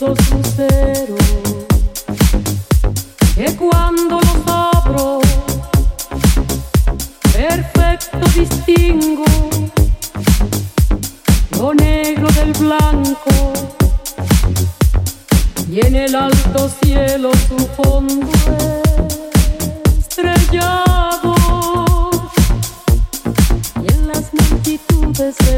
dos luceros que cuando los abro, perfecto distingo lo negro del blanco y en el alto cielo su fondo estrellado y en las multitudes el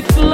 pienso y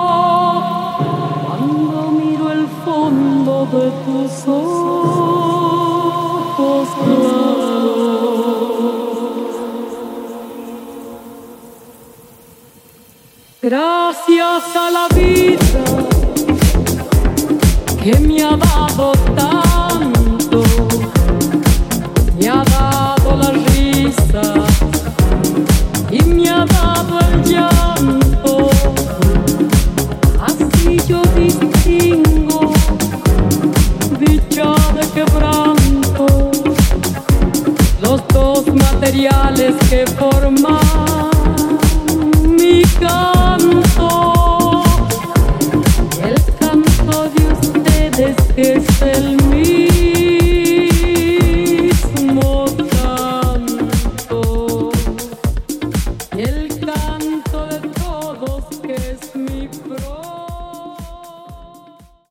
Gracias a la vida que me ha dado tanto, me ha dado la risa y me ha dado el llanto. Materiales que forman